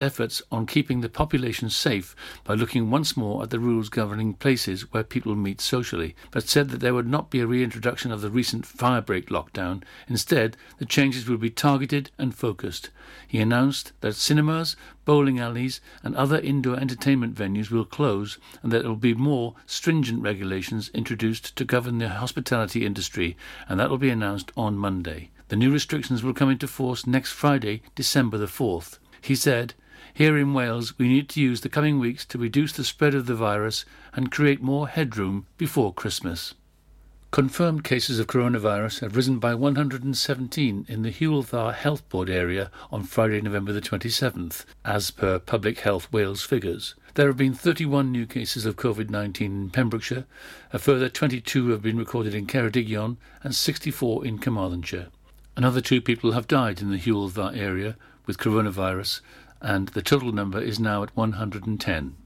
efforts on keeping the population safe by looking once more at the rules governing places where people meet socially, but said that there would not be a reintroduction of the recent firebreak lockdown. Instead, the changes would be targeted and focused. He announced that cinemas, bowling alleys, and other indoor entertainment venues will close and that there will be more stringent regulations introduced to govern the hospitality industry, and that will be announced on Monday. The new restrictions will come into force next Friday, December the 4th. He said, here in Wales, we need to use the coming weeks to reduce the spread of the virus and create more headroom before Christmas. Confirmed cases of coronavirus have risen by 117 in the Dda Health Board area on Friday, November the 27th, as per Public Health Wales figures. There have been 31 new cases of COVID 19 in Pembrokeshire, a further 22 have been recorded in Ceredigion, and 64 in Carmarthenshire. Another two people have died in the Dda area with coronavirus, and the total number is now at 110.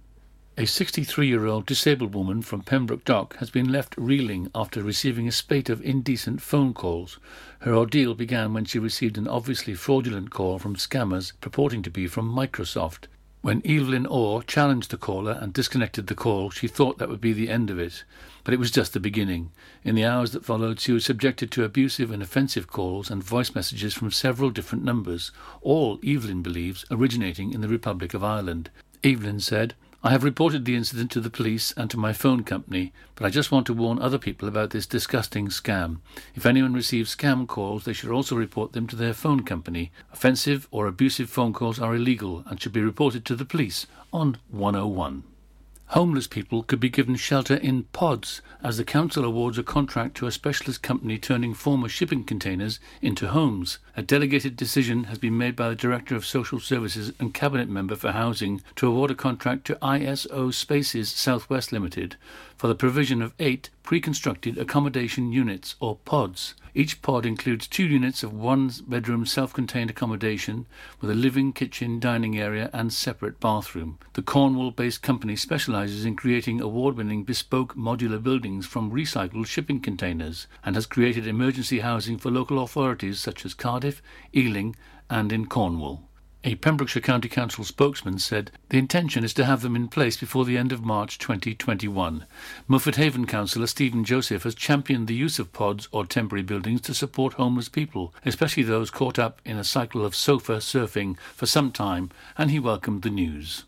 A 63 year old disabled woman from Pembroke Dock has been left reeling after receiving a spate of indecent phone calls. Her ordeal began when she received an obviously fraudulent call from scammers purporting to be from Microsoft. When Evelyn Orr challenged the caller and disconnected the call, she thought that would be the end of it. But it was just the beginning. In the hours that followed, she was subjected to abusive and offensive calls and voice messages from several different numbers, all, Evelyn believes, originating in the Republic of Ireland. Evelyn said, I have reported the incident to the police and to my phone company, but I just want to warn other people about this disgusting scam. If anyone receives scam calls, they should also report them to their phone company. Offensive or abusive phone calls are illegal and should be reported to the police on 101. Homeless people could be given shelter in pods as the council awards a contract to a specialist company turning former shipping containers into homes. A delegated decision has been made by the Director of Social Services and Cabinet Member for Housing to award a contract to ISO Spaces Southwest Limited for the provision of eight pre-constructed accommodation units or pods. Each pod includes two units of one bedroom self contained accommodation with a living, kitchen, dining area, and separate bathroom. The Cornwall based company specializes in creating award winning bespoke modular buildings from recycled shipping containers and has created emergency housing for local authorities such as Cardiff, Ealing, and in Cornwall. A Pembrokeshire County Council spokesman said the intention is to have them in place before the end of March 2021. Milford Haven councillor Stephen Joseph has championed the use of pods or temporary buildings to support homeless people, especially those caught up in a cycle of sofa surfing for some time, and he welcomed the news.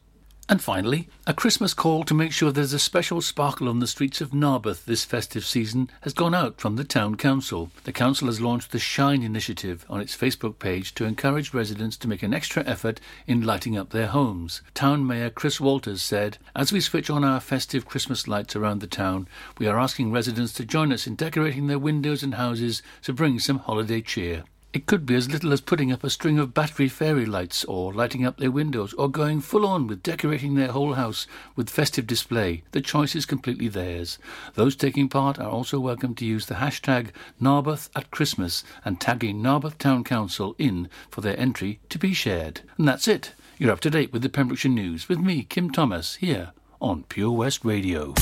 And finally, a Christmas call to make sure there's a special sparkle on the streets of Narberth this festive season has gone out from the Town Council. The Council has launched the Shine initiative on its Facebook page to encourage residents to make an extra effort in lighting up their homes. Town Mayor Chris Walters said, As we switch on our festive Christmas lights around the town, we are asking residents to join us in decorating their windows and houses to bring some holiday cheer. It could be as little as putting up a string of battery fairy lights, or lighting up their windows, or going full on with decorating their whole house with festive display. The choice is completely theirs. Those taking part are also welcome to use the hashtag Narberth at Christmas and tagging Narberth Town Council in for their entry to be shared. And that's it. You're up to date with the Pembrokeshire News with me, Kim Thomas, here on Pure West Radio.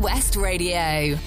West Radio.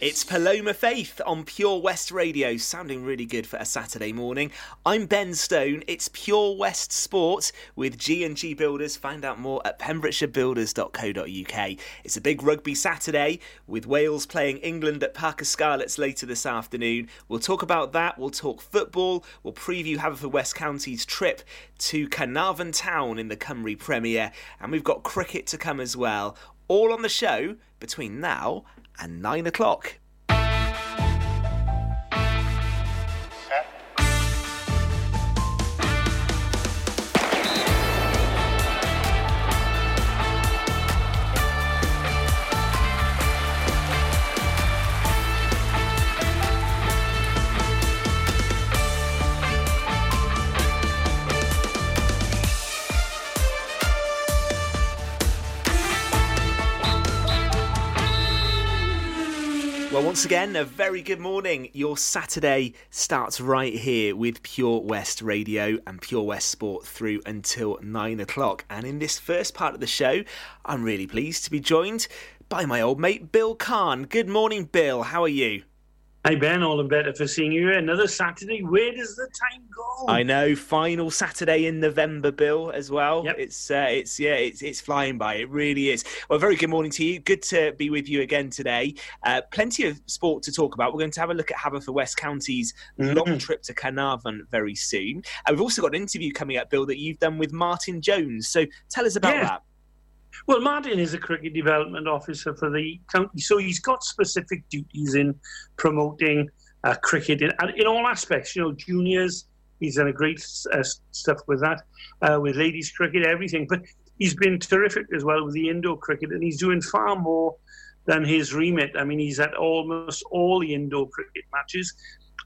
Paloma Faith on Pure West Radio, sounding really good for a Saturday morning. I'm Ben Stone. It's Pure West Sport with G&G Builders. Find out more at pembrokeshirebuilders.co.uk. It's a big rugby Saturday with Wales playing England at Parc y Scarlets later this afternoon. We'll talk about that. We'll talk football. We'll preview Haverfordwest County's trip to Caernarfon Town in the Cymru Premier, and we've got cricket to come as well. All on the show between now and nine o'clock. Well, once again, a very good morning. Your Saturday starts right here with Pure West Radio and Pure West Sport through until nine o'clock. And in this first part of the show, I'm really pleased to be joined by my old mate Bill Kahn. Good morning, Bill. How are you? Hey Ben, all the better for seeing you. Another Saturday. Where does the time go? I know. Final Saturday in November, Bill, as well. Yep. It's uh, it's yeah, it's it's flying by. It really is. Well, very good morning to you. Good to be with you again today. Uh, plenty of sport to talk about. We're going to have a look at Haverfordwest County's mm-hmm. long trip to Caernarfon very soon. And we've also got an interview coming up, Bill, that you've done with Martin Jones. So tell us about yeah. that. Well, Martin is a cricket development officer for the county, so he's got specific duties in promoting uh, cricket in, in all aspects. You know, juniors, he's done a great uh, stuff with that, uh, with ladies cricket, everything. But he's been terrific as well with the indoor cricket, and he's doing far more than his remit. I mean, he's at almost all the indoor cricket matches,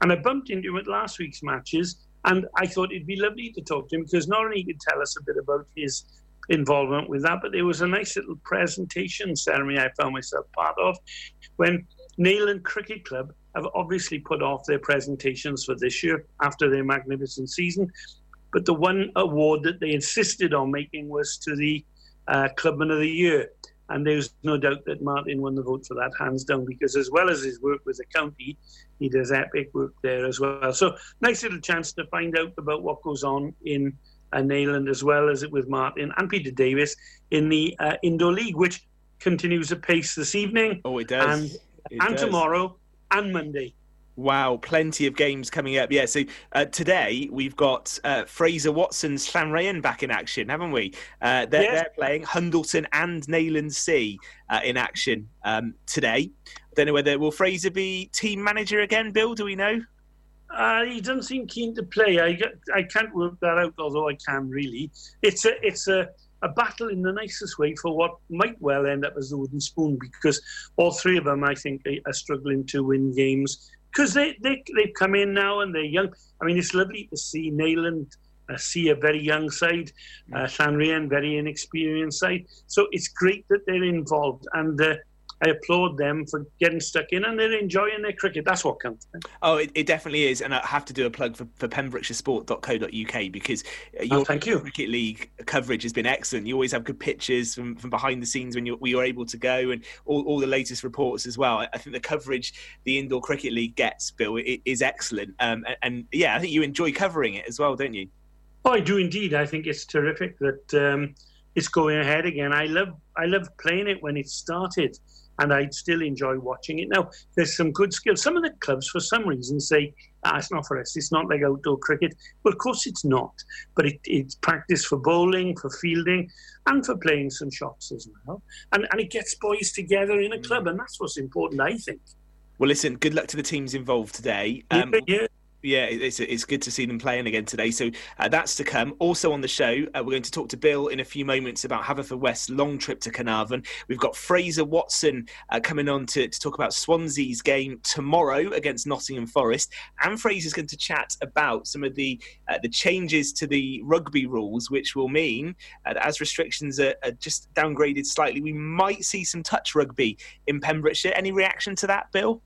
and I bumped into him at last week's matches. And I thought it'd be lovely to talk to him because not only he could tell us a bit about his involvement with that. But there was a nice little presentation ceremony I found myself part of when Neyland Cricket Club have obviously put off their presentations for this year after their magnificent season. But the one award that they insisted on making was to the uh, Clubman of the Year. And there's no doubt that Martin won the vote for that, hands down, because as well as his work with the county, he does epic work there as well. So, nice little chance to find out about what goes on in and Neyland, as well as it with Martin and Peter Davis in the uh, Indoor League, which continues apace this evening. Oh, it does. And, it and does. tomorrow and Monday. Wow, plenty of games coming up. Yeah, so uh, today we've got uh, Fraser Watson's Llanrhaeadr back in action, haven't we? Uh, they're, yes. they're, playing Hundleton and Neyland C uh, in action um, today. Don't know whether will Fraser be team manager again, Bill? Do we know? Uh, he doesn't seem keen to play. I I can't work that out, although I can really. It's a it's a a battle in the nicest way for what might well end up as the wooden spoon because all three of them, I think, are struggling to win games because they, they, they've come in now and they're young. I mean, it's lovely to see Neyland uh, see a very young side, uh, Llanrhaeadr, very inexperienced side. So it's great that they're involved. And uh, I applaud them for getting stuck in and they're enjoying their cricket. That's what counts. Oh, it, it definitely is. And I have to do a plug for, for pembrokeshiresport.co.uk because uh, your oh, thank you. Cricket League coverage has been excellent. You always have good pictures from, from behind the scenes when you're, when you're able to go and all, all the latest reports as well. I think the coverage the Indoor Cricket League gets, Bill, is excellent. Um, and, and, yeah, I think you enjoy covering it as well, don't you? Oh, I do indeed. I think it's terrific that um, it's going ahead again. I love I love playing it when it started and I'd still enjoy watching it. Now, there's some good skills. Some of the clubs, for some reason, say, ah, it's not for us. It's not like outdoor cricket. Well, of course it's not. But it, it's practice for bowling, for fielding, and for playing some shots as well. And, and it gets boys together in a club, and that's what's important, I think. Well, listen, good luck to the teams involved today. Um, yeah, yeah, it's it's good to see them playing again today. So uh, that's to come. Also on the show, uh, we're going to talk to Bill in a few moments about Haverfordwest's long trip to Caernarfon. We've got Fraser Watson uh, coming on to, to talk about Swansea's game tomorrow against Nottingham Forest, and Fraser's going to chat about some of the uh, the changes to the rugby rules, which will mean uh, that as restrictions are, are just downgraded slightly, we might see some touch rugby in Pembrokeshire. Any reaction to that, Bill?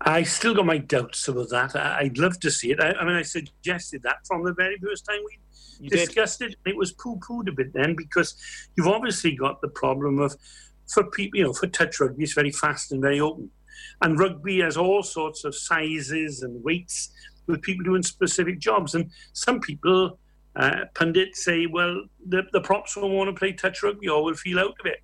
I still got my doubts about that. I'd love to see it. I, I mean, I suggested that from the very first time we you discussed did. it. It was poo-pooed a bit then because you've obviously got the problem of for people, you know, for touch rugby, it's very fast and very open, and rugby has all sorts of sizes and weights with people doing specific jobs, and some people. Uh, pundits say, well, the, the props won't want to play touch rugby or will feel out of it.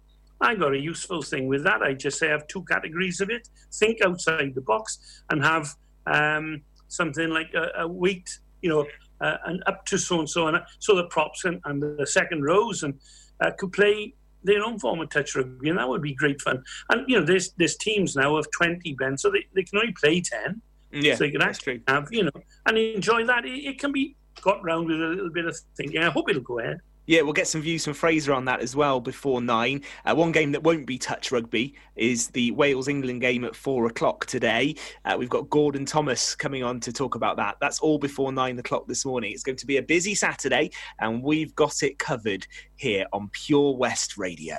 I got a useful thing with that. I just say I have two categories of it. Think outside the box and have um, something like a, a weight, you know, uh, and up to so and so, and so the props and, and the second rows and uh, could play their own form of touch rugby, and that would be great fun. And you know, there's there's teams now of twenty Ben, so they, they can only play ten. Yeah, so you can actually have you know and enjoy that. It, it can be got round with a little bit of thinking. I hope it'll go ahead. Yeah, we'll get some views from Fraser on that as well before nine. Uh, one game that won't be touch rugby is the Wales England game at four o'clock today. Uh, we've got Gordon Thomas coming on to talk about that. That's all before nine o'clock this morning. It's going to be a busy Saturday, and we've got it covered here on Pure West Radio.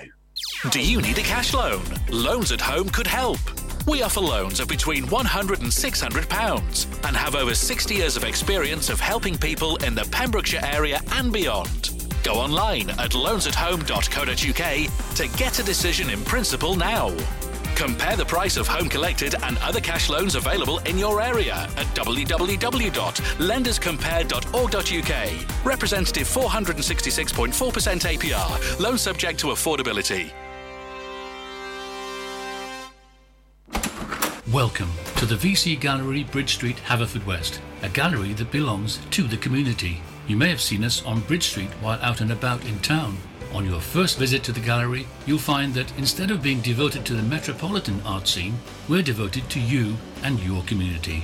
Do you need a cash loan? Loans at Home could help. We offer loans of between £100 and £600 and have over 60 years of experience of helping people in the Pembrokeshire area and beyond. Go online at loansathome.co.uk to get a decision in principle now. Compare the price of home collected and other cash loans available in your area at www.lenderscompare.org.uk. Representative 466.4% APR. Loan subject to affordability. Welcome to the VC Gallery, Bridge Street, Haverfordwest, a gallery that belongs to the community. You may have seen us on Bridge Street while out and about in town. On your first visit to the gallery, you'll find that instead of being devoted to the metropolitan art scene, we're devoted to you and your community.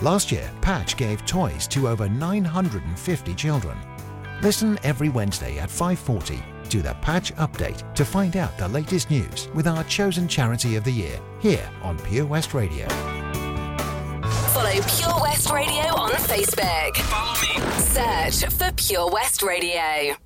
Last year, Patch gave toys to over 950 children. Listen every Wednesday at 5:40 to the Patch Update to find out the latest news with our chosen charity of the year here on Pure West Radio. Follow Pure West Radio on Facebook. Follow me. Search for Pure West Radio.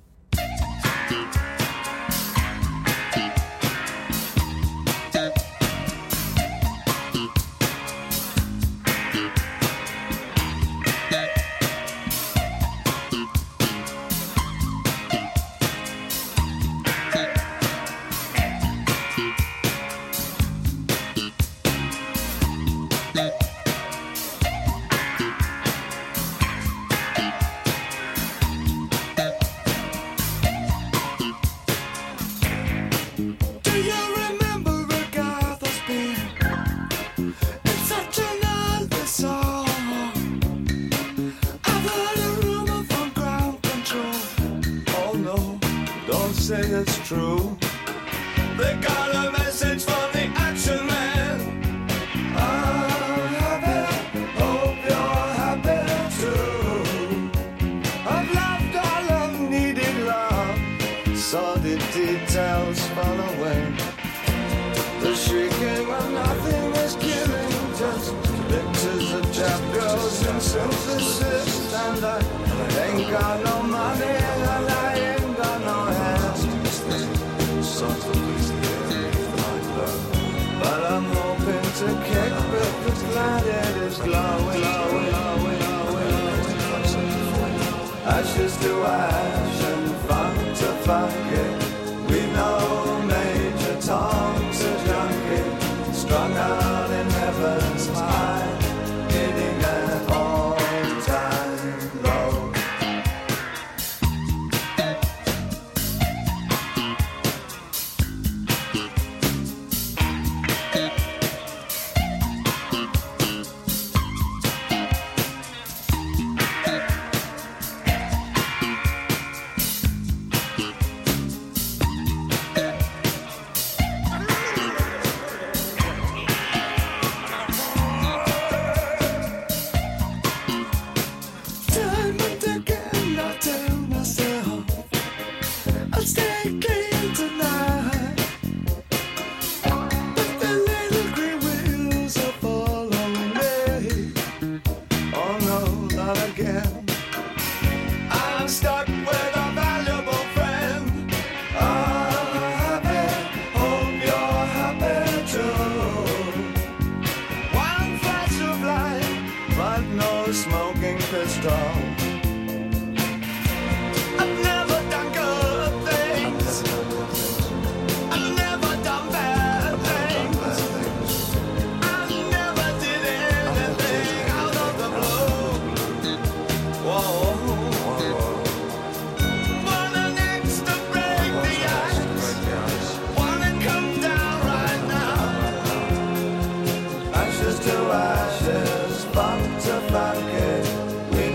Glowing. Ashes to ash and funk to funk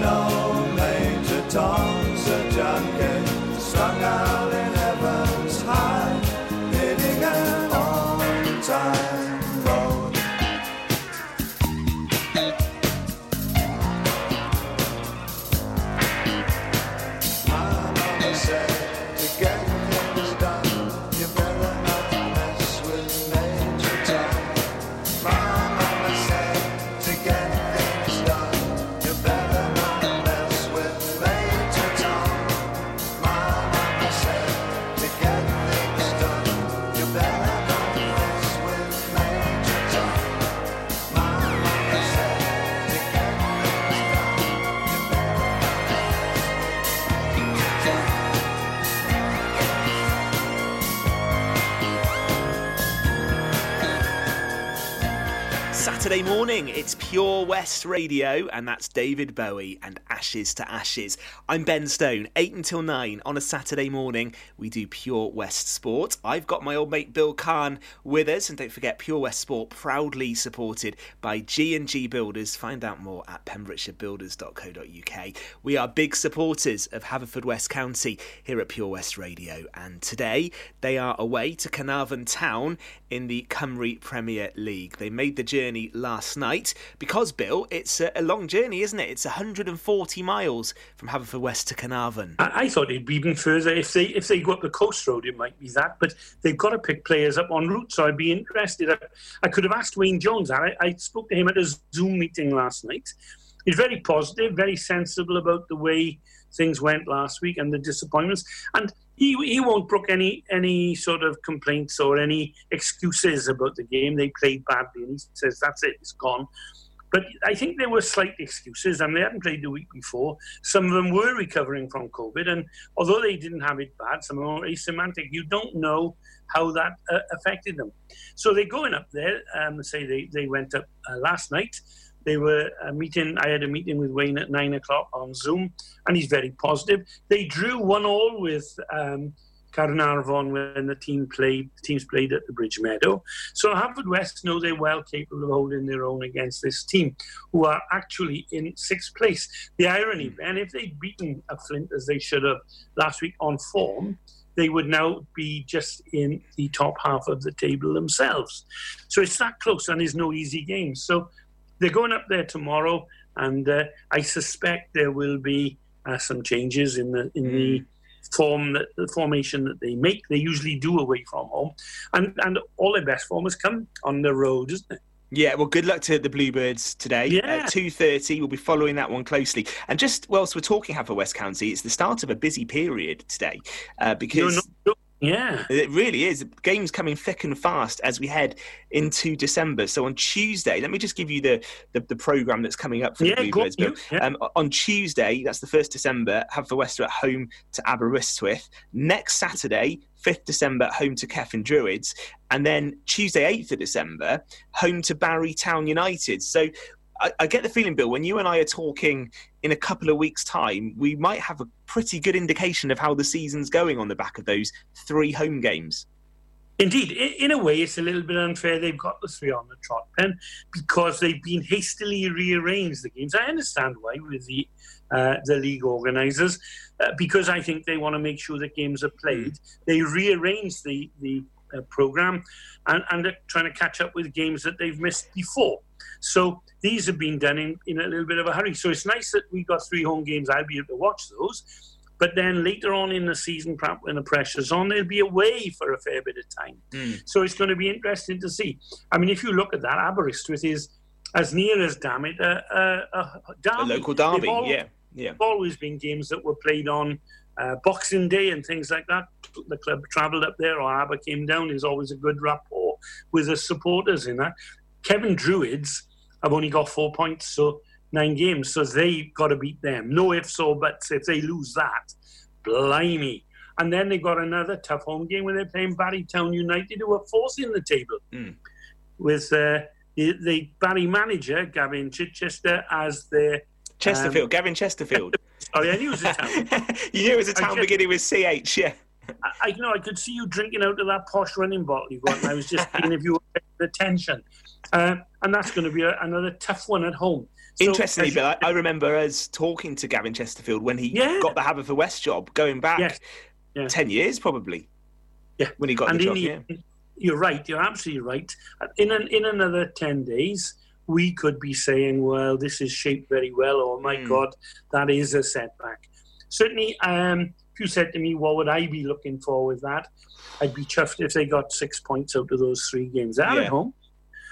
know Pure West Radio, and that's David Bowie and Ashes to Ashes. I'm Ben Stone, 8 until 9 on a Saturday morning. We do Pure West Sport. I've got my old mate Bill Kahn with us, and don't forget Pure West Sport, proudly supported by G&G Builders. Find out more at pembrokeshirebuilders.co.uk. We are big supporters of Haverfordwest County here at Pure West Radio, and today they are away to Carnarvon Town in the Cymru Premier League. They made the journey last night because, Bill, it's a, a long journey, isn't it? It's 140 miles from Haverfordwest to Caernarfon. I, I thought it'd be even further if they if they go up the coast road. It might be that, but they've got to pick players up en route. So I'd be interested. I, I could have asked Wayne Jones. I, I spoke to him at a Zoom meeting last night. He's very positive, very sensible about the way things went last week and the disappointments. And he he won't brook any any sort of complaints or any excuses about the game. They played badly, and he says that's it, it's gone. But I think there were slight excuses, and they hadn't played the week before. Some of them were recovering from COVID, and although they didn't have it bad, some of them were asymptomatic. You don't know how that uh, affected them. So they're going up there. Um, say they, they went up uh, last night. They were uh, meeting. I had a meeting with Wayne at nine o'clock on Zoom, and he's very positive. They drew one all with um, Caernarfon when the team played. The teams played at the Bridge Meadow. So Haverfordwest know they're well capable of holding their own against this team, who are actually in sixth place. The irony, Ben, if they'd beaten a Flint as they should have last week on form, they would now be just in the top half of the table themselves. So it's that close, and there's no easy game. So they're going up there tomorrow, and uh, I suspect there will be uh, some changes in the in the form that the formation that they make. They usually do away from home, and and all their best form has come on the road, isn't it? Yeah, well, good luck to the Bluebirds today. Yeah. At 2.30, we'll be following that one closely. And just whilst we're talking West County, it's the start of a busy period today uh, because... Yeah. It really is. Games coming thick and fast as we head into December. So on Tuesday, let me just give you the the, the program that's coming up for Yeah, the Bluebirds. yeah. Um, on Tuesday, that's the first December, Haverfordwest are at home to Aberystwyth. Next Saturday, 5th December, home to Cefn Druids, and then Tuesday, 8th of December, home to Barry Town United. So. I, I get the feeling, Bill, when you and I are talking in a couple of weeks' time, we might have a pretty good indication of how the season's going on the back of those three home games. Indeed, in, a way, it's a little bit unfair they've got the three on the trot pen because they've been hastily rearranged the games. I understand why with the uh, the league organisers uh, because I think they want to make sure that games are played. They rearranged the the uh, program and, and are trying to catch up with games that they've missed before. So these have been done in, in a little bit of a hurry. So it's nice that we got three home games. I'll be able to watch those. But then later on in the season, perhaps when the pressure's on, they'll be away for a fair bit of time. Hmm. So it's going to be interesting to see. I mean, if you look at that, Aberystwyth is as near as damn it a, a, a derby. A local derby, They've yeah. Yeah. always been games that were played on uh, Boxing Day and things like that. The club travelled up there, or Aber came down. There's always a good rapport with the supporters in that. Kevin Druids have only got four points, so nine games, so they got to beat them. No ifs or buts. If they lose that, blimey. And then they've got another tough home game when they're playing Barry Town United, who are fourth in the table with uh, the, the Barry manager, Gavin Chichester, as their. Chesterfield, um, Gavin Chesterfield. Sorry, I knew it was a town. you knew it was a town just- beginning with CH, yeah. I, I know I could see you drinking out of that posh running bottle you got, and I was just seeing if you were paying attention. Uh, and that's going to be a, another tough one at home. So, Interestingly, Bill, I, I remember us talking to Gavin Chesterfield when he Yeah. got the Haverfordwest job, going back Yes. Yeah. 10 years probably. Yeah. When he got and the job, the- yeah. You're right. You're absolutely right. In an, in another ten days, we could be saying, "Well, this is shaped very well," or "My Hmm. God, that is a setback." Certainly, um, if you said to me, "What would I be looking for with that?" I'd be chuffed if they got six points out of those three games. Yeah. at home.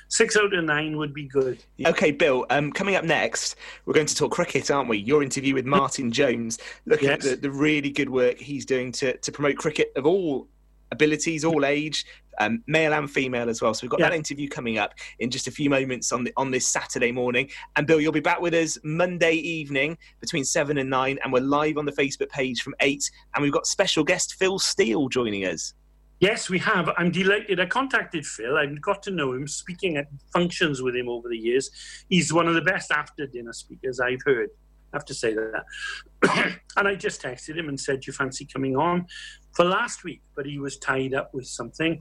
Six out of nine would be good. Okay, Bill, um, coming up next, we're going to talk cricket, aren't we? Your interview with Martin Jones, looking at the, the really good work he's doing to, to promote cricket of all abilities, all age, um, male and female as well. So we've got Yeah. that interview coming up in just a few moments on the, on this Saturday morning. And Bill, you'll be back with us Monday evening between seven and nine, and we're live on the Facebook page from eight. And we've got special guest Phil Steele joining us. Yes, we have. I'm delighted. I contacted Phil. I've got to know him, speaking at functions with him over the years. He's one of the best after dinner speakers I've heard. I have to say that. and I just texted him and said, You fancy coming on for last week? But he was tied up with something.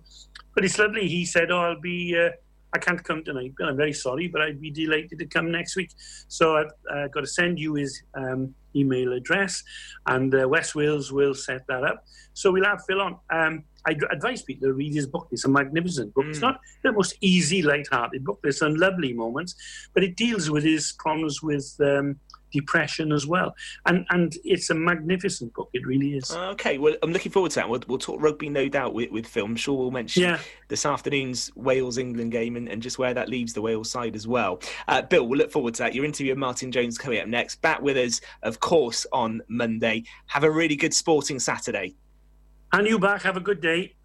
But it's lovely. He said, Oh, I'll be. Uh, I can't come tonight, Bill. I'm very sorry, but I'd be delighted to come next week. So I've uh, got to send you his um, email address, and uh, West Wales will set that up. So we'll have Phil on. Um, I advise people to read his book. It's a magnificent book. It's not the most easy, light-hearted book. There's some lovely moments, but it deals with his problems with um, depression as well. And and it's a magnificent book. It really is. Okay, well, I'm looking forward to that. We'll, we'll talk rugby, no doubt, with, with Phil. I'm sure we'll mention Yeah. this afternoon's Wales England game and, and just where that leaves the Wales side as well. Uh, Bill, we'll look forward to that. Your interview with Martin Jones coming up next. Back with us, of course, on Monday. Have a really good sporting Saturday. And you back. Have a good day.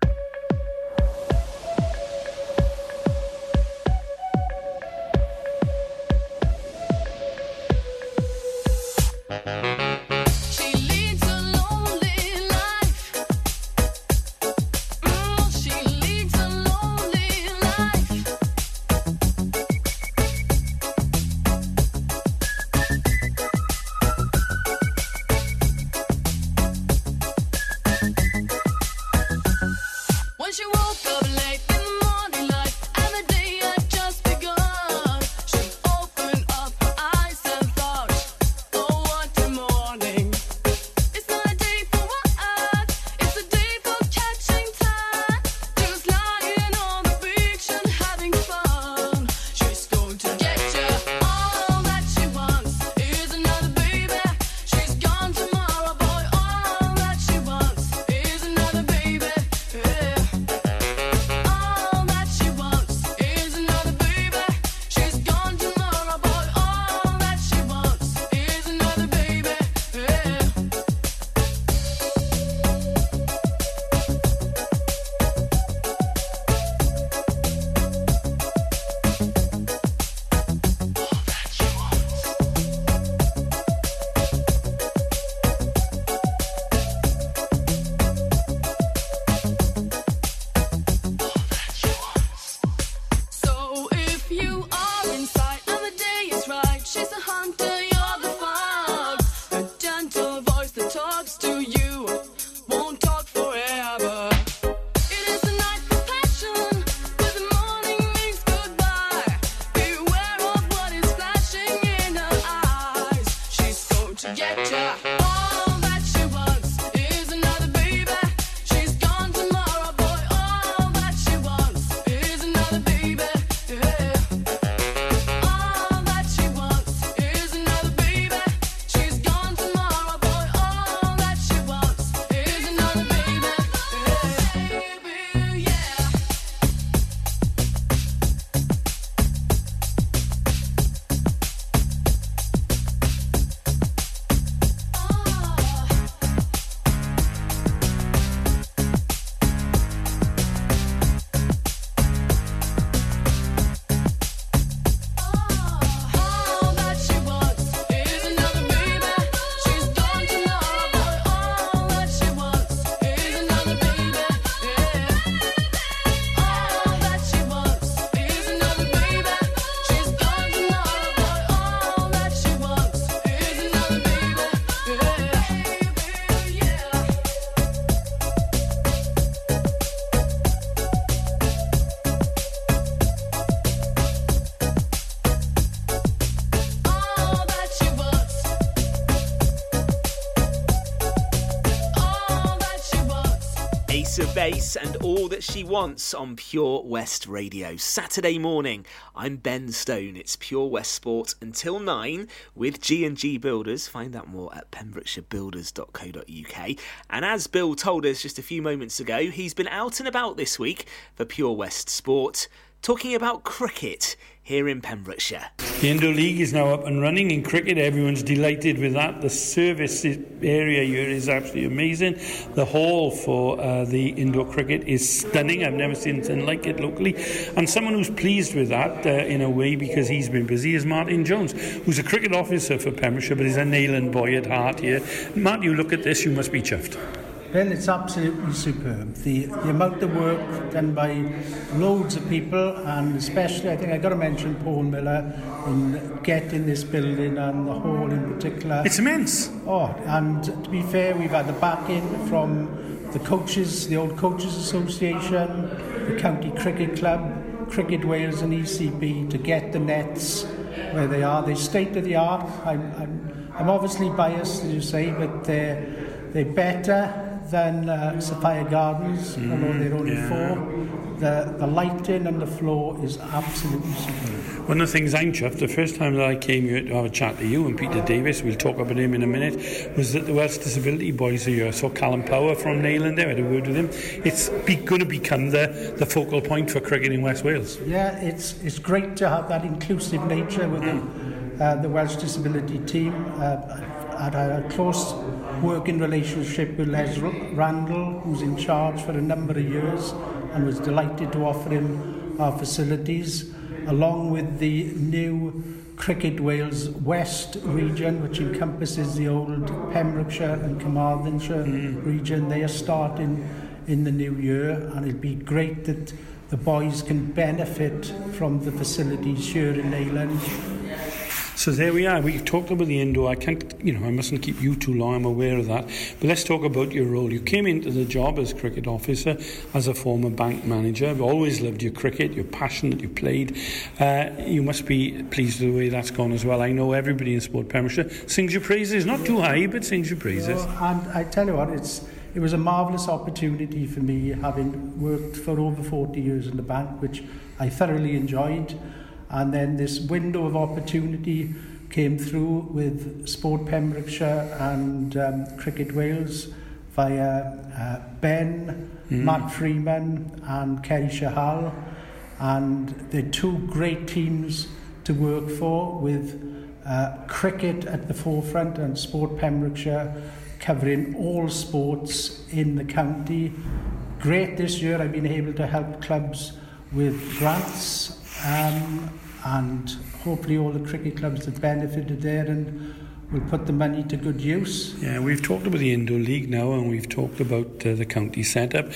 Base and all that she wants on Pure West Radio. Saturday morning, I'm Ben Stone. It's Pure West Sport until 9 with G&G Builders. Find out more at pembrokeshirebuilders.co.uk. And as Bill told us just a few moments ago, he's been out and about this week for Pure West Sport talking about cricket here in Pembrokeshire. The Indoor League is now up and running in cricket. Everyone's delighted with that. The service area here is absolutely amazing. The hall for uh, the indoor cricket is stunning. I've never seen anything like it locally. And someone who's pleased with that uh, in a way because he's been busy is Martin Jones, who's a cricket officer for Pembrokeshire, but he's a Neyland boy at heart here. Martin, you look at this, you must be chuffed. Well, it's absolutely superb. The, the amount of work done by loads of people, and especially, I think I've got to mention Paul Miller in getting this building and the hall in particular. It's immense. Oh, and to be fair, we've had the backing from the coaches, the Old Coaches Association, the County Cricket Club, Cricket Wales and ECB to get the nets where they are. They're state of the art. I'm, I'm, I'm obviously biased, as you say, but they're, they're better than uh, Sophia Gardens, although they're only yeah. four. The, the lighting and the floor is absolutely superb. One of the things I'm chuffed, the first time that I came here to have a chat to you and Peter Davis, we'll talk about him in a minute, was that the Welsh Disability Boys are here. I saw Callum Power from Neyland there, I had a word with him. It's be, going to become the, the focal point for cricket in West Wales. Yeah, it's it's great to have that inclusive nature within uh, the Welsh Disability team. Uh, I had a close working relationship with Les Randall, who's in charge for a number of years, and was delighted to offer him our facilities, along with the new Cricket Wales West region, which encompasses the old Pembrokeshire and Carmarthenshire mm-hmm. region. They are starting in the new year, and it'd be great that the boys can benefit from the facilities here in Neyland. So there we are. We've talked about the indoor. I can't, you know, I mustn't keep you too long. I'm aware of that. But let's talk about your role. You came into the job as cricket officer, as a former bank manager. I've always loved your cricket. You're passionate. You played. Uh, you must be pleased with the way that's gone as well. I know everybody in Sport Pembrokeshire sings your praises. Not too high, but sings your praises. So, and I tell you what, it's it was a marvellous opportunity for me, having worked for over 40 years in the bank, which I thoroughly enjoyed. And then this window of opportunity came through with Sport Pembrokeshire and um, Cricket Wales via uh, Ben, Matt Freeman, and Kerry Shahal. And they're two great teams to work for with uh, cricket at the forefront and Sport Pembrokeshire covering all sports in the county. Great this year, I've been able to help clubs with grants um, and hopefully all the cricket clubs that benefited there. And will put the money to good use. Yeah, we've talked about the Indoor League now, and we've talked about uh, the county setup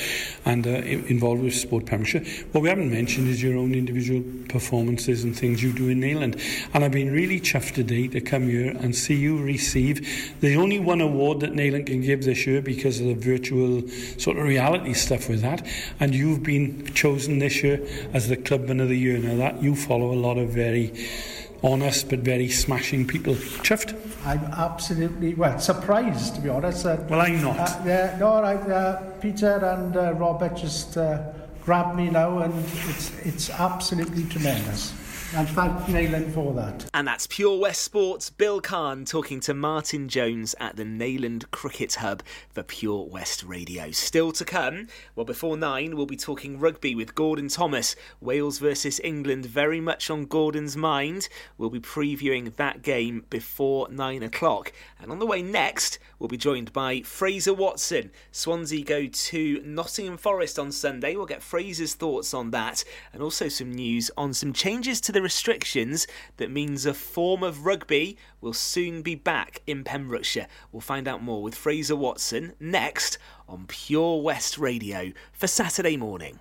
and uh, involved with Sport Pembrokeshire. What we haven't mentioned is your own individual performances and things you do in Neyland. And I've been really chuffed today to come here and see you receive the only one award that Neyland can give this year because of the virtual sort of reality stuff with that. And you've been chosen this year as the Clubman of the Year. Now that you follow a lot of very honest but very smashing people. Chuffed? I'm absolutely well surprised to be honest. Uh, Well, I'm not. Uh, yeah, no, I, uh, Peter and uh, Robert just uh, grabbed me now, and it's it's absolutely tremendous. And thank Neyland for that. And that's Pure West Sports. Bill Kahn talking to Martin Jones at the Neyland Cricket Hub for Pure West Radio. Still to come, well, before nine, we'll be talking rugby with Gordon Thomas. Wales versus England, very much on Gordon's mind. We'll be previewing that game before nine o'clock. And on the way next, we'll be joined by Fraser Watson. Swansea go to Nottingham Forest on Sunday. We'll get Fraser's thoughts on that and also some news on some changes to the restrictions that means a form of rugby will soon be back in Pembrokeshire. We'll find out more with Fraser Watson next on Pure West Radio for Saturday morning.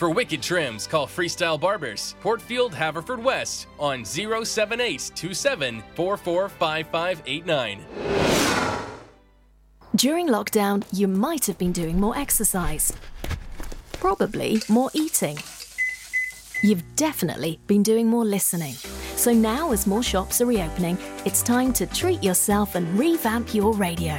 For wicked trims, call Freestyle Barbers, Portfield, Haverfordwest on 07827 445589. During lockdown, you might have been doing more exercise. Probably more eating. You've definitely been doing more listening. So now, as more shops are reopening, it's time to treat yourself and revamp your radio.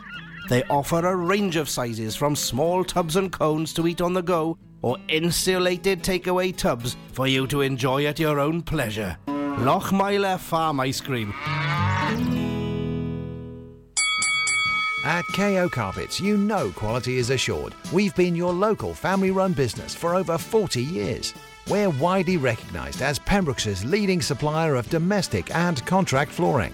They offer a range of sizes from small tubs and cones to eat on the go or insulated takeaway tubs for you to enjoy at your own pleasure. Lochmeyler Farm Ice Cream. At KO Carpets, you know quality is assured. We've been your local family run business for over 40 years. We're widely recognised as Pembrokeshire's leading supplier of domestic and contract flooring.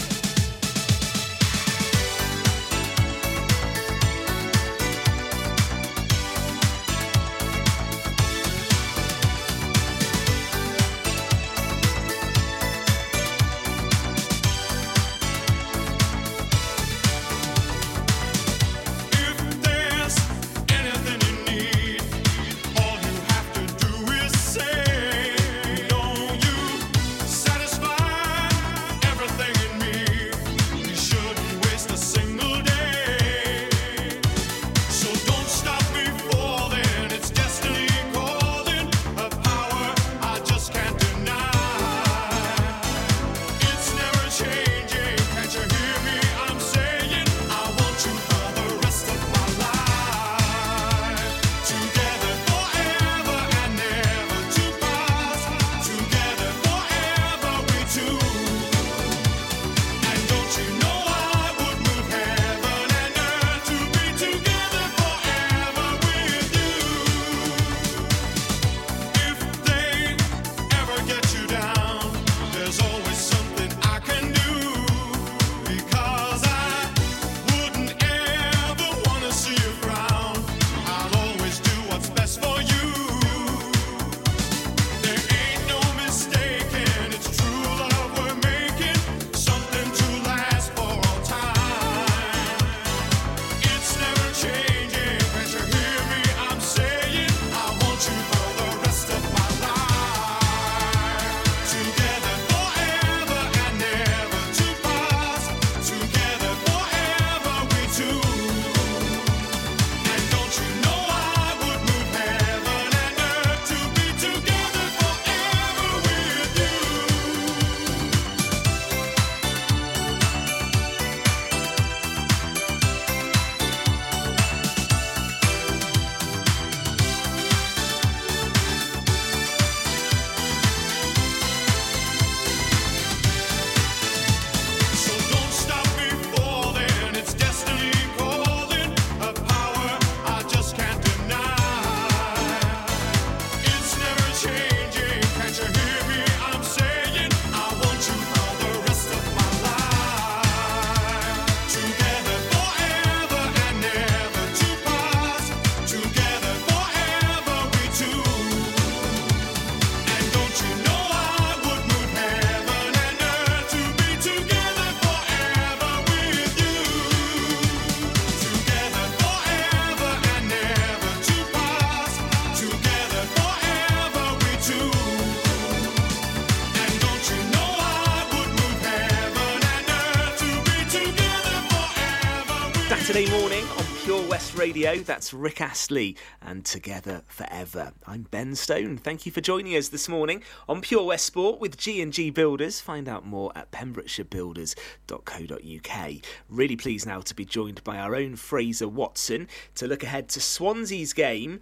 Radio. That's Rick Astley and Together Forever. I'm Ben Stone. Thank you for joining us this morning on Pure West Sport with G&G Builders. Find out more at pembrokeshirebuilders.co.uk. Really pleased now to be joined by our own Fraser Watson to look ahead to Swansea's game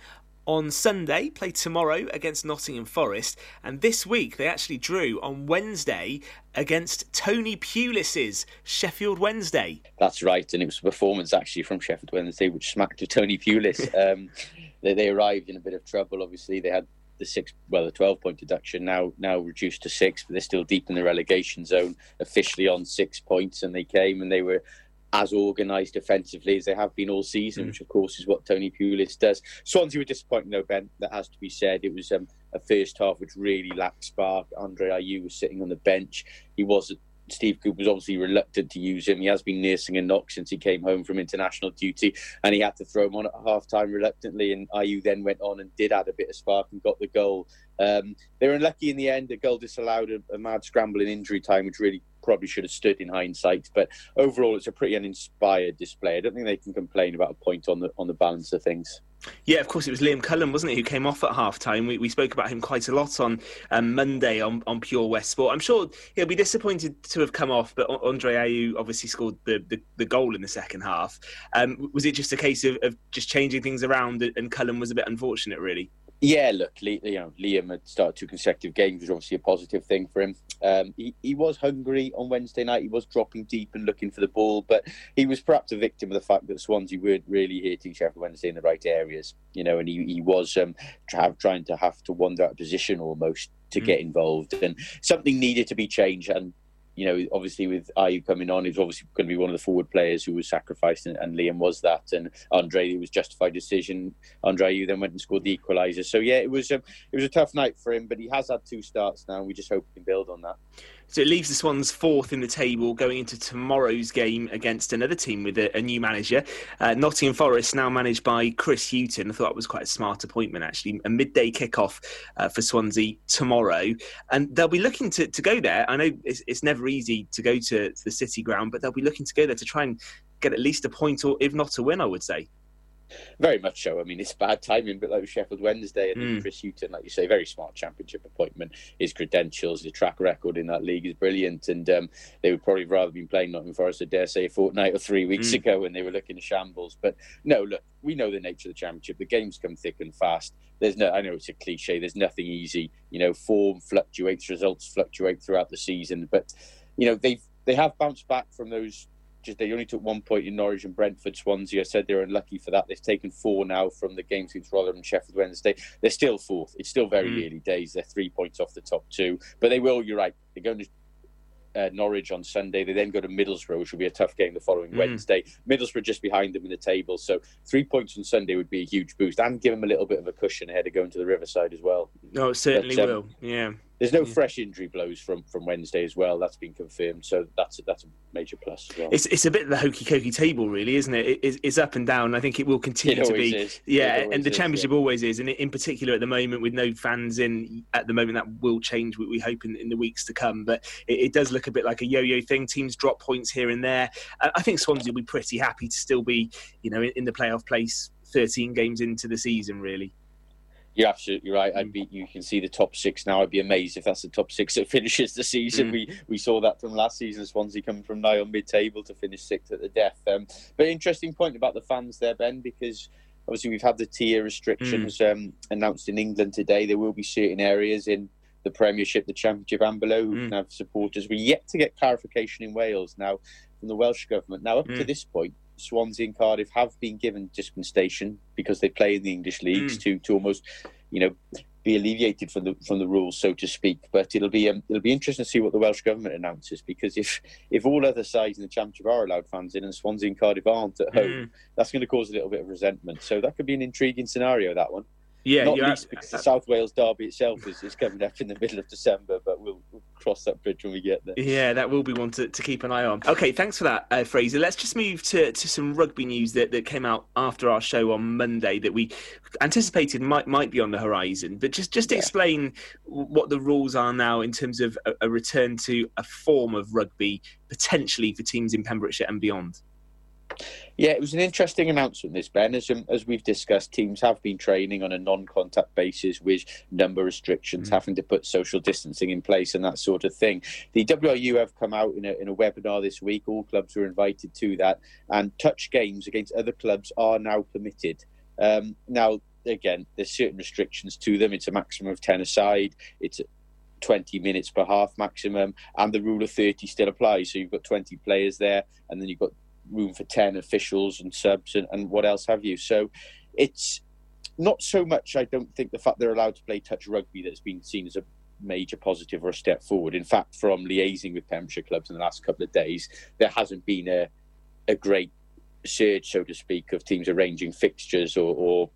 on Sunday, play tomorrow against Nottingham Forest, and this week they actually drew on Wednesday against Tony Pulis's Sheffield Wednesday. That's right, and it was a performance actually from Sheffield Wednesday which smacked of Tony Pulis. um, they, they arrived in a bit of trouble. Obviously, they had the six, well, the twelve point deduction now now reduced to six, but they're still deep in the relegation zone, officially on six points. And they came and they were as organised defensively as they have been all season, which of course is what Tony Pulis does. Swansea were disappointing, though, Ben. That has to be said. It was um, a first half which really lacked spark. Andre Ayew was sitting on the bench. He was Steve Cooper was obviously reluctant to use him. He has been nursing a knock since he came home from international duty, and he had to throw him on at half time reluctantly. And Ayew then went on and did add a bit of spark and got the goal. Um, they were unlucky in the end. The goal disallowed a, a mad scramble in injury time, which really probably should have stood in hindsight. But overall, it's a pretty uninspired display. I don't think they can complain about a point on the on the balance of things. Yeah, of course, it was Liam Cullen, wasn't it, who came off at half time? We, we spoke about him quite a lot on um, Monday on, on Pure West Sport. I'm sure he'll be disappointed to have come off, but Andre Ayew obviously scored the, the, the goal in the second half. Um, was it just a case of, of just changing things around and Cullen was a bit unfortunate, really? Yeah, look, you know, Liam had started two consecutive games, which was obviously a positive thing for him. Um, he, he was hungry on Wednesday night. He was dropping deep and looking for the ball, but he was perhaps a victim of the fact that Swansea weren't really hitting Sheffield Wednesday in the right areas, you know, and he, he was um, try, trying to have to wander out of position almost to mm. get involved. And something needed to be changed, and you know, obviously with Ayew coming on, he's obviously going to be one of the forward players who was sacrificed, and, and Liam was that, and Andre was justified decision. Andre Ayew then went and scored the equaliser. So yeah, it was um, it was a tough night for him, but he has had two starts now, and we just hope he can build on that. So it leaves the Swans fourth in the table going into tomorrow's game against another team with a, a new manager. Uh, Nottingham Forest, now managed by Chris Hughton. I thought it was quite a smart appointment, actually. A midday kickoff uh, for Swansea tomorrow. And they'll be looking to, to go there. I know it's, it's never easy to go to, to the City ground, but they'll be looking to go there to try and get at least a point, or if not a win, I would say. Very much so. I mean, it's bad timing, but like Sheffield Wednesday and Mm. Chris Hughton, like you say, very smart championship appointment. His credentials, his track record in that league is brilliant, and um, they would probably rather been playing Nottingham Forest, I dare say, a fortnight or three weeks Mm. ago when they were looking shambles. But no, look, we know the nature of the championship. The games come thick and fast. There's no, I know it's a cliche. There's nothing easy. You know, form fluctuates, results fluctuate throughout the season, but you know they've they have bounced back from those just they only took one point in Norwich and Brentford, Swansea. I said they're unlucky for that. They've taken four now from the games against Rotherham and Sheffield Wednesday. They're still fourth. It's still very Mm. early days. They're three points off the top two, but they will. You're right. They're going to. Uh, Norwich on Sunday. They then go to Middlesbrough, which will be a tough game the following Mm. Wednesday. Middlesbrough just behind them in the table, so three points on Sunday would be a huge boost and give them a little bit of a cushion ahead of going to the Riverside as well. No, it certainly But, um, will. Yeah. There's no fresh injury blows from, from Wednesday as well. That's been confirmed, so that's a, that's a major plus as well. It's it's a bit of the hokey cokey table, really, isn't it? it it's, it's up and down. I think it will continue It to be. is. Yeah, and the is, championship always is, and in particular at the moment with no fans in, at the moment that will change. We, we hope in, in the weeks to come, but it, it does look a bit like a yo-yo thing. Teams drop points here and there. I, I think Swansea will be pretty happy to still be, you know, in, in the playoff place. 13 games into the season, really. You're absolutely right. I'd be. You can see the top six now. I'd be amazed if that's the top six that finishes the season. Mm. We we saw that from last season. Swansea coming from nigh on mid-table to finish sixth at the death. Um, but interesting point about the fans there, Ben, because obviously we've had the tier restrictions um, announced in England today. There will be certain areas in the Premiership, the Championship, and below who can have supporters. We're yet to get clarification in Wales now from the Welsh government. Now, up to Mm. this point, Swansea and Cardiff have been given dispensation because they play in the English leagues Mm. to to almost, you know, be alleviated from the from the rules, so to speak. But it'll be um, it'll be interesting to see what the Welsh government announces because if if all other sides in the Championship are allowed fans in and Swansea and Cardiff aren't at home, Mm. that's going to cause a little bit of resentment. So that could be an intriguing scenario. That one. Yeah, not least because the South Wales derby itself is, is coming up in the middle of December, but we'll, we'll cross that bridge when we get there. Yeah, that will be one to, to keep an eye on. Okay, thanks for that, uh, Fraser. Let's just move to, to some rugby news that, that came out after our show on Monday that we anticipated might might be on the horizon. But just just explain what the rules are now in terms of a, a return to a form of rugby potentially for teams in Pembrokeshire and beyond. Yeah, it was an interesting announcement, this, Ben. As, um, as we've discussed, teams have been training on a non contact basis with number restrictions, Mm. having to put social distancing in place and that sort of thing. The WRU have come out in a, in a webinar this week. All clubs were invited to that. And touch games against other clubs are now permitted. Um, now, again, there's certain restrictions to them. It's a maximum of 10 aside. It's 20 minutes per half maximum, and the rule of 30 still applies. So you've got 20 players there, and then you've got room for 10 officials and subs and, and what else have you. So it's not so much, I don't think, the fact they're allowed to play touch rugby that's been seen as a major positive or a step forward. In fact, from liaising with Pembrokeshire clubs in the last couple of days, there hasn't been a, a great surge, so to speak, of teams arranging fixtures or, or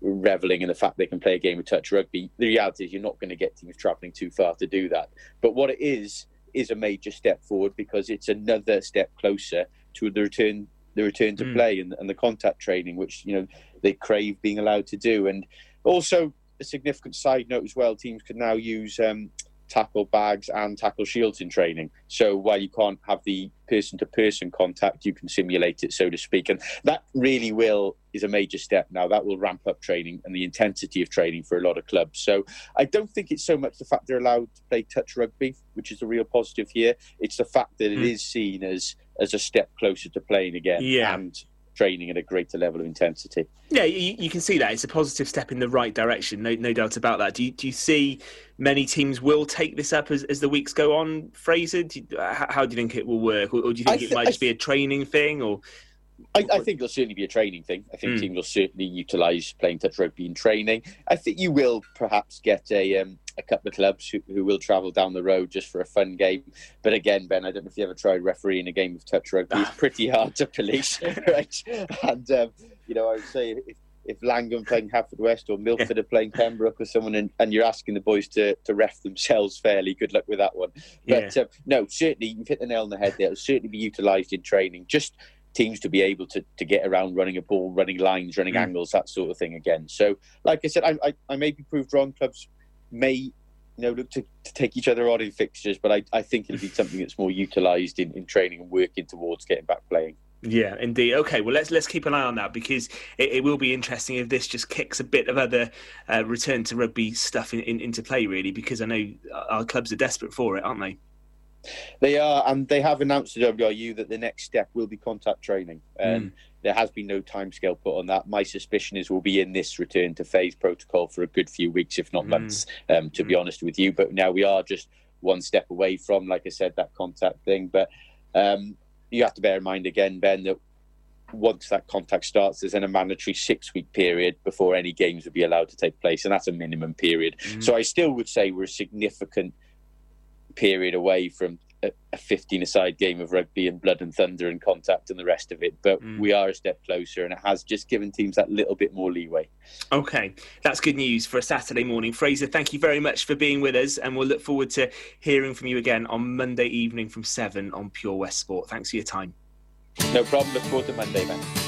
reveling in the fact they can play a game of touch rugby. The reality is you're not going to get teams travelling too far to do that. But what it is is a major step forward because it's another step closer to the return the return to Mm. play and, and the contact training, which you know they crave being allowed to do. And also a significant side note as well, teams can now use um, tackle bags and tackle shields in training. So while you can't have the person to person contact, you can simulate it, so to speak. And that really will is a major step now. That will ramp up training and the intensity of training for a lot of clubs. So I don't think it's so much the fact they're allowed to play touch rugby, which is the real positive here. It's the fact that it Mm. is seen as as a step closer to playing again Yeah. and training at a greater level of intensity. Yeah, you, you can see that it's a positive step in the right direction. No, no doubt about that. Do you, do you see many teams will take this up as, as the weeks go on? Fraser, do you, how, do you think it will work, or, or do you think I it might I just be a training thing? Or I, I think it'll certainly be a training thing. I think Mm. teams will certainly utilise playing touch rugby in training. I think you will perhaps get a um, a couple of clubs who, who will travel down the road just for a fun game. But again, Ben, I don't know if you ever tried refereeing a game of touch rugby. It's pretty hard to police, right? And um, you know, I would say if, if Langham playing Haverfordwest or Milford are playing Pembroke or someone, and, and you're asking the boys to, to ref themselves fairly, good luck with that one. But Yeah. um, no, certainly you've hit the nail on the head there. It'll certainly be utilised in training. Just teams to be able to, to get around running a ball, running lines, running Mm. angles, that sort of thing again. So, like I said, I, I, I may be proved wrong. Clubs may you know look to, to take each other on in fixtures, but I, I think it'll be something that's more utilised in, in training and working towards getting back playing. Yeah, indeed. Okay, well let's let's keep an eye on that because it, it will be interesting if this just kicks a bit of other uh, return to rugby stuff in, in, into play, really, because I know our clubs are desperate for it, aren't they? They are, and they have announced to WRU that the next step will be contact training. Um, Mm. There has been no timescale put on that. My suspicion is we'll be in this return to phase protocol for a good few weeks, if not Mm. months, um, to be honest with you. But now we are just one step away from, like I said, that contact thing. But um, you have to bear in mind again, Ben, that once that contact starts, there's then a mandatory six week period before any games would be allowed to take place, and that's a minimum period. Mm. So I still would say we're a significant period away from a, a 15 aside game of rugby and blood and thunder and contact and the rest of it. But Mm. we are a step closer, and it has just given teams that little bit more leeway. Okay, that's good news for a Saturday morning. Fraser, thank you very much for being with us, and we'll look forward to hearing from you again on Monday evening from 7 on Pure West Sport. Thanks for your time. No problem. Look forward to Monday, man.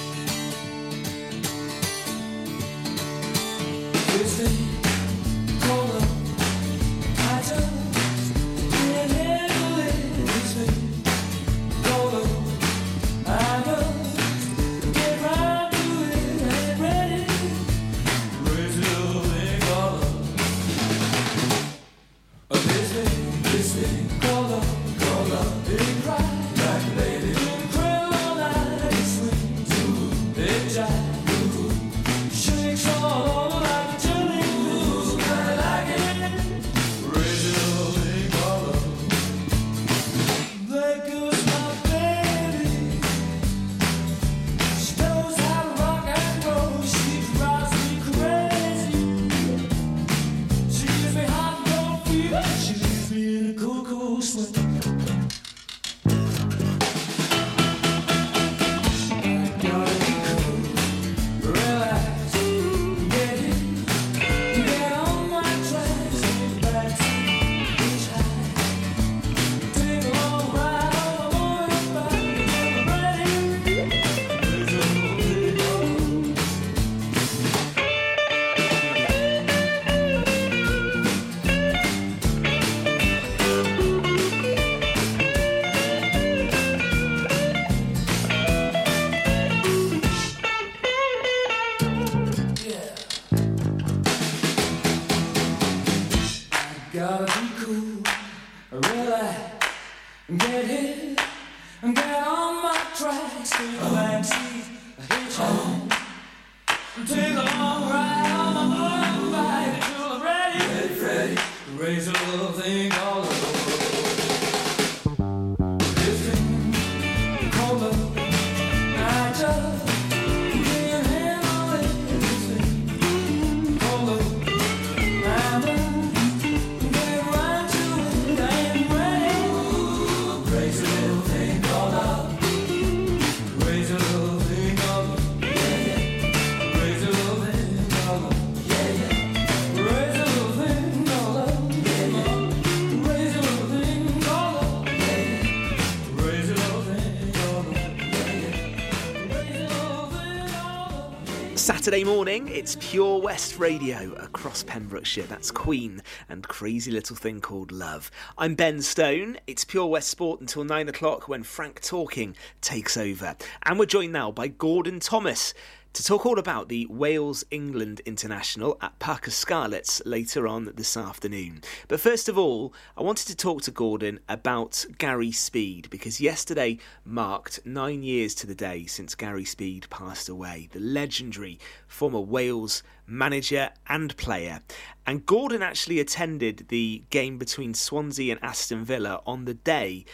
Saturday morning, it's Pure West Radio across Pembrokeshire. That's Queen and Crazy Little Thing Called Love. I'm Ben Stone. It's Pure West Sport until nine o'clock when Frank Talking takes over. And we're joined now by Gordon Thomas to talk all about the Wales England International at Parc y Scarlets later on this afternoon. But first of all, I wanted to talk to Gordon about Gary Speed because yesterday marked nine years to the day since Gary Speed passed away, the legendary former Wales manager and player. And Gordon actually attended the game between Swansea and Aston Villa on the day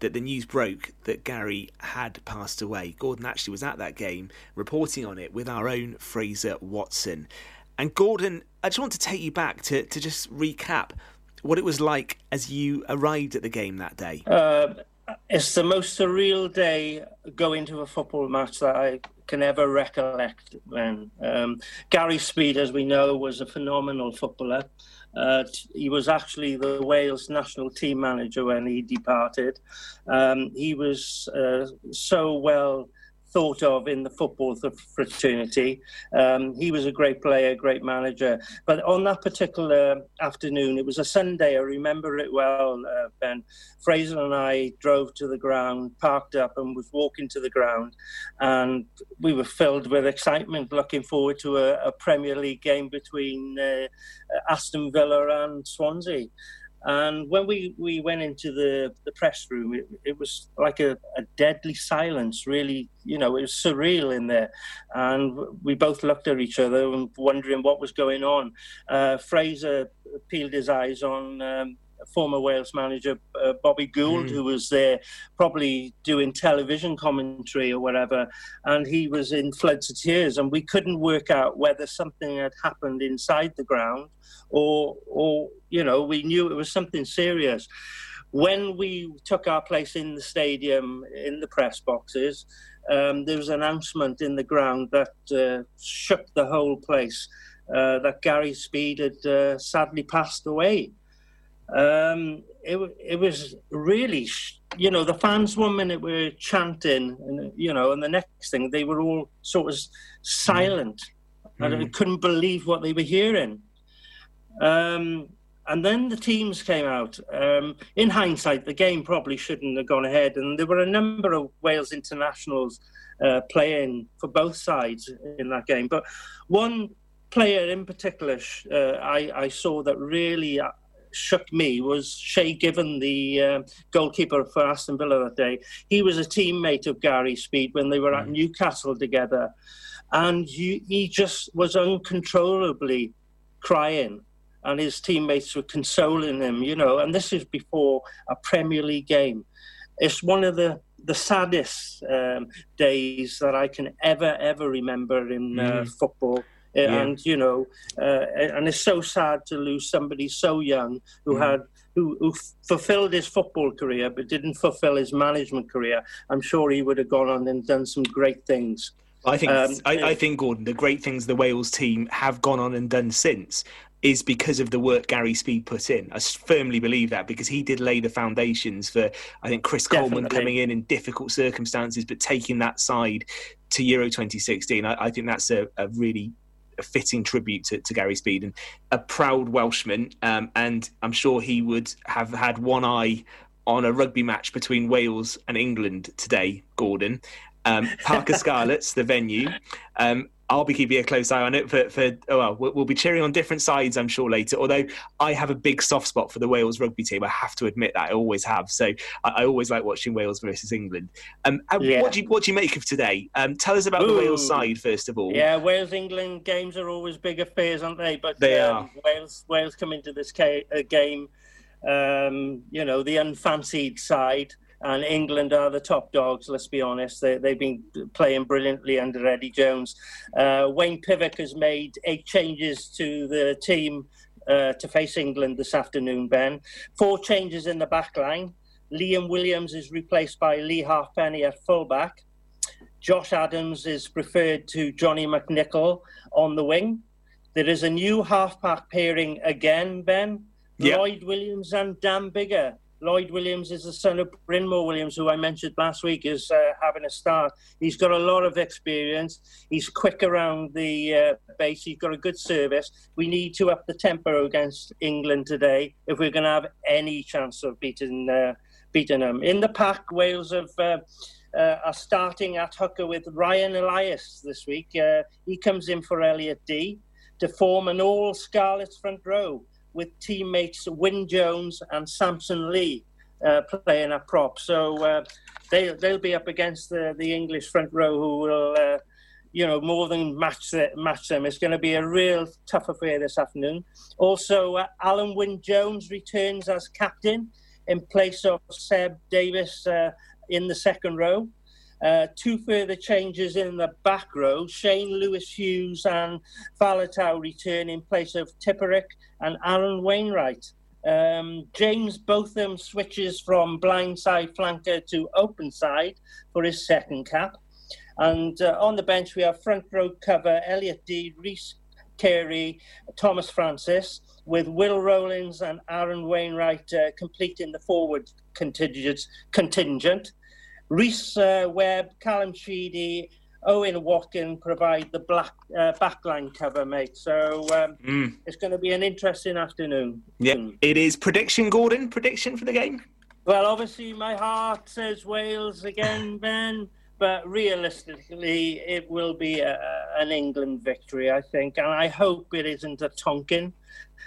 that the news broke that Gary had passed away. Gordon actually was at that game reporting on it with our own Fraser Watson. And Gordon, I just want to take you back to, to just recap what it was like as you arrived at the game that day. Uh, it's the most surreal day going to a football match that I can ever recollect. Man, um, Gary Speed, as we know, was a phenomenal footballer. Uh, he was actually the Wales national team manager when he departed. Um, he was uh, so well thought of in the football fraternity. Um, he was a great player, great manager. But on that particular afternoon, it was a Sunday, I remember it well, uh, Ben. Fraser and I drove to the ground, parked up, and was walking to the ground. And we were filled with excitement, looking forward to a, a Premier League game between uh, Aston Villa and Swansea. And when we, we went into the, the press room, it, it was like a, a deadly silence, really. You know, it was surreal in there. And we both looked at each other and wondering what was going on. Uh, Fraser peeled his eyes on um, former Wales manager uh, Bobby Gould, Mm. who was there probably doing television commentary or whatever. And he was in floods of tears. And we couldn't work out whether something had happened inside the ground or, or you know, we knew it was something serious. When we took our place in the stadium, in the press boxes, um, there was an announcement in the ground that uh, shook the whole place uh, that Gary Speed had uh, sadly passed away. Um, it, it was really, you know, the fans one minute were chanting, and you know, and the next thing they were all sort of silent. and I Mm. couldn't believe what they were hearing. Um, and then the teams came out. Um, in hindsight, the game probably shouldn't have gone ahead, and there were a number of Wales internationals uh, playing for both sides in that game. But one player in particular uh, I, I saw that really uh, shook me was Shay Given, the uh, goalkeeper for Aston Villa that day. He was a teammate of Gary Speed when they were at Newcastle together, and you, he just was uncontrollably crying. And his teammates were consoling him, you know. And this is before a Premier League game. It's one of the the saddest um, days that I can ever ever remember in uh, Mm. football. Yeah. And you know, uh, and it's so sad to lose somebody so young who Mm. had who, who fulfilled his football career but didn't fulfill his management career. I'm sure he would have gone on and done some great things. I think Um, I, I think Gordon, the great things the Wales team have gone on and done since is because of the work Gary Speed put in. I firmly believe that because he did lay the foundations for I think Chris Coleman coming in in difficult circumstances, but taking that side to Euro 2016. I, I think that's a, a really a fitting tribute to, to Gary Speed and a proud Welshman. Um, and I'm sure he would have had one eye on a rugby match between Wales and England today, Gordon. Um, Parc y Scarlets, the venue. Um, I'll be keeping a close eye on it. For, for oh well, we'll we'll be cheering on different sides, I'm sure later. Although I have a big soft spot for the Wales rugby team, I have to admit that I always have. So I, I always like watching Wales versus England. Um, and Yeah. what do you what do you make of today? Um, tell us about the Wales side first of all. Yeah, Wales England games are always big affairs, aren't they? But They um, are. Wales Wales come into this ca- uh, game, um, you know, the unfancied side, and England are the top dogs. Let's be honest; they, they've been playing brilliantly under Eddie Jones. Uh, Wayne Pivac has made eight changes to the team uh, to face England this afternoon. Ben, four changes in the back line. Liam Williams is replaced by Leigh Halfpenny at fullback. Josh Adams is preferred to Johnny McNicholl on the wing. There is a new half-back pairing again, Ben. Yeah. Lloyd Williams and Dan Biggar. Lloyd Williams is the son of Brynmor Williams, who I mentioned last week, is uh, having a start. He's got a lot of experience. He's quick around the uh, base. He's got a good service. We need to up the tempo against England today if we're going to have any chance of beating uh, beating them. In the pack, Wales have. Uh, uh, are starting at hooker with Ryan Elias this week. Uh, he comes in for Elliot Dee to form an all Scarlets front row with teammates Wyn Jones and Samson Lee uh, playing at prop. So uh, they, they'll be up against the, the English front row who will. Uh, you know, more than match the, match them. It's going to be a real tough affair this afternoon. Also, uh, Alun Wyn Jones returns as captain in place of Seb Davies uh, in the second row. Uh, two further changes in the back row. Shane Lewis Hughes and Faletau return in place of Tipuric and Aaron Wainwright. Um, James Botham switches from blindside flanker to open side for his second cap. And uh, on the bench, we have front row cover Elliot Dee, Rhys Carré, Thomas Francis, with Will Rowlands and Aaron Wainwright uh, completing the forward contingent. contingent. Rhys uh, Webb, Callum Sheedy, Owen Watkin provide the black uh, backline cover, mate. So um, Mm. it's going to be an interesting afternoon. Yeah, it is prediction, Gordon. Prediction for the game. Well, obviously, my heart says Wales again, Ben, but realistically, it will be a, an England victory, I think, and I hope it isn't a Tonkin.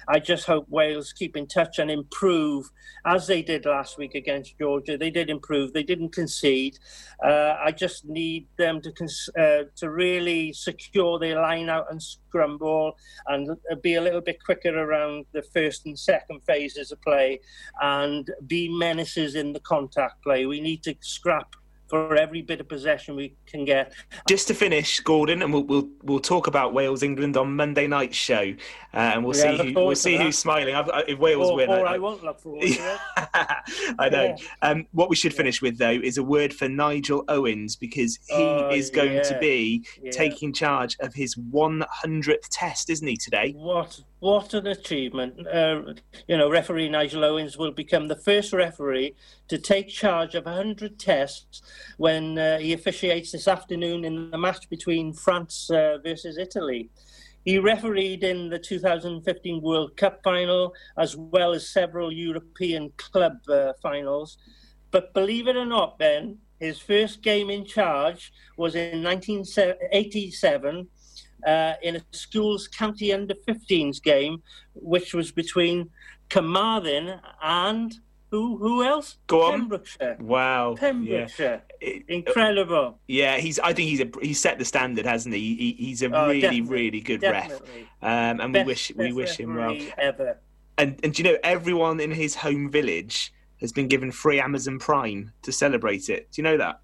I just hope Wales keep in touch and improve as they did last week against Georgia. They did improve. They didn't concede. Uh, I just need them to cons- uh, to really secure their line out and scrum ball and uh, be a little bit quicker around the first and second phases of play and be menaces in the contact play. We need to scrap for every bit of possession we can get. Just to finish, Gordon, and we'll we'll, well talk about Wales England on Monday night's show, uh, and we'll Yeah, see who, we'll see that. who's smiling. I've, I- if Wales or, win, or I, I won't look forward to it. I know. Yeah. Um, what we should finish with, though, is a word for Nigel Owens because he Oh, is going to be Yeah. taking charge of his 100th test, isn't he, today? What what an achievement! Uh, you know, referee Nigel Owens will become the first referee to take charge of 100 tests when uh, he officiates this afternoon in the match between France uh, versus Italy. He refereed in the 2015 World Cup final as well as several European club uh, finals. But believe it or not, Ben, his first game in charge was in 1987 uh, in a school's county under 15s game, which was between Carmarthen and who? Who else? Go on. Pembrokeshire. Wow. Pembrokeshire. Yeah. Incredible. Yeah, he's. I think he's a. He's set the standard, hasn't he? he he's a Oh, really, really good definitely. ref, um, and Best- we wish we wish him well. Ever. And and do you know everyone in his home village has been given free Amazon Prime to celebrate it. Do you know that?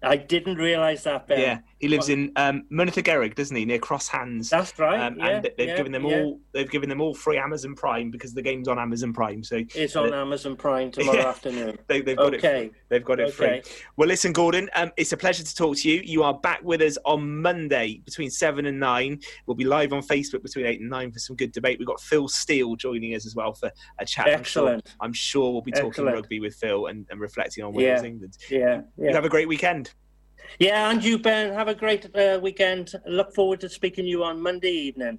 I didn't realise that, Ben. Yeah, he lives in um, Mynyddcerrig, doesn't he, near Cross Hands? That's right. Um, yeah, and they've yeah, given them yeah. all. They've given them all free Amazon Prime because the game's on Amazon Prime. So It's on Amazon Prime tomorrow afternoon. They, they've got Okay. it. They've got it Okay. free. Well, listen, Gordon. Um, it's a pleasure to talk to you. You are back with us on Monday between seven and nine. We'll be live on Facebook between eight and nine for some good debate. We've got Phil Steele joining us as well for a chat. Excellent. I'm sure, I'm sure we'll be talking Excellent. rugby with Phil and, and reflecting on Wales. England. Yeah, yeah. You yeah. have a great weekend. Yeah, and you, Ben, have a great uh, weekend. Look forward to speaking to you on Monday evening.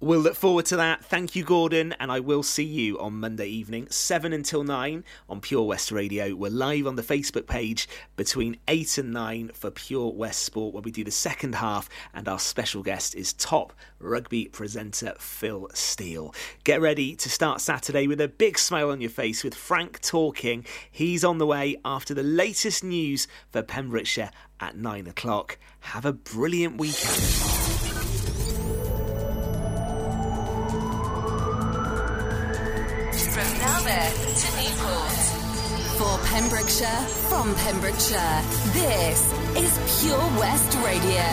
We'll look forward to that. Thank you, Gordon, and I will see you on Monday evening, 7 until 9 on Pure West Radio. We're live on the Facebook page between 8 and 9 for Pure West Sport, where we do the second half, and our special guest is top rugby presenter Phil Steele. Get ready to start Saturday with a big smile on your face with Frank talking. He's on the way after the latest news for Pembrokeshire at 9 o'clock. Have a brilliant weekend. To Newport. For Pembrokeshire, from Pembrokeshire, this is Pure West Radio.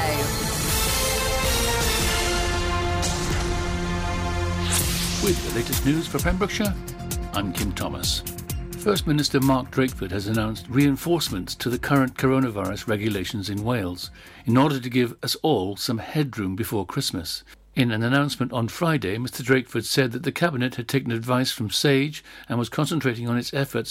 With the latest news for Pembrokeshire, I'm Kim Thomas. First Minister Mark Drakeford has announced reinforcements to the current coronavirus regulations in Wales in order to give us all some headroom before Christmas. In an announcement on Friday, Mr. Drakeford said that the Cabinet had taken advice from SAGE and was concentrating on its efforts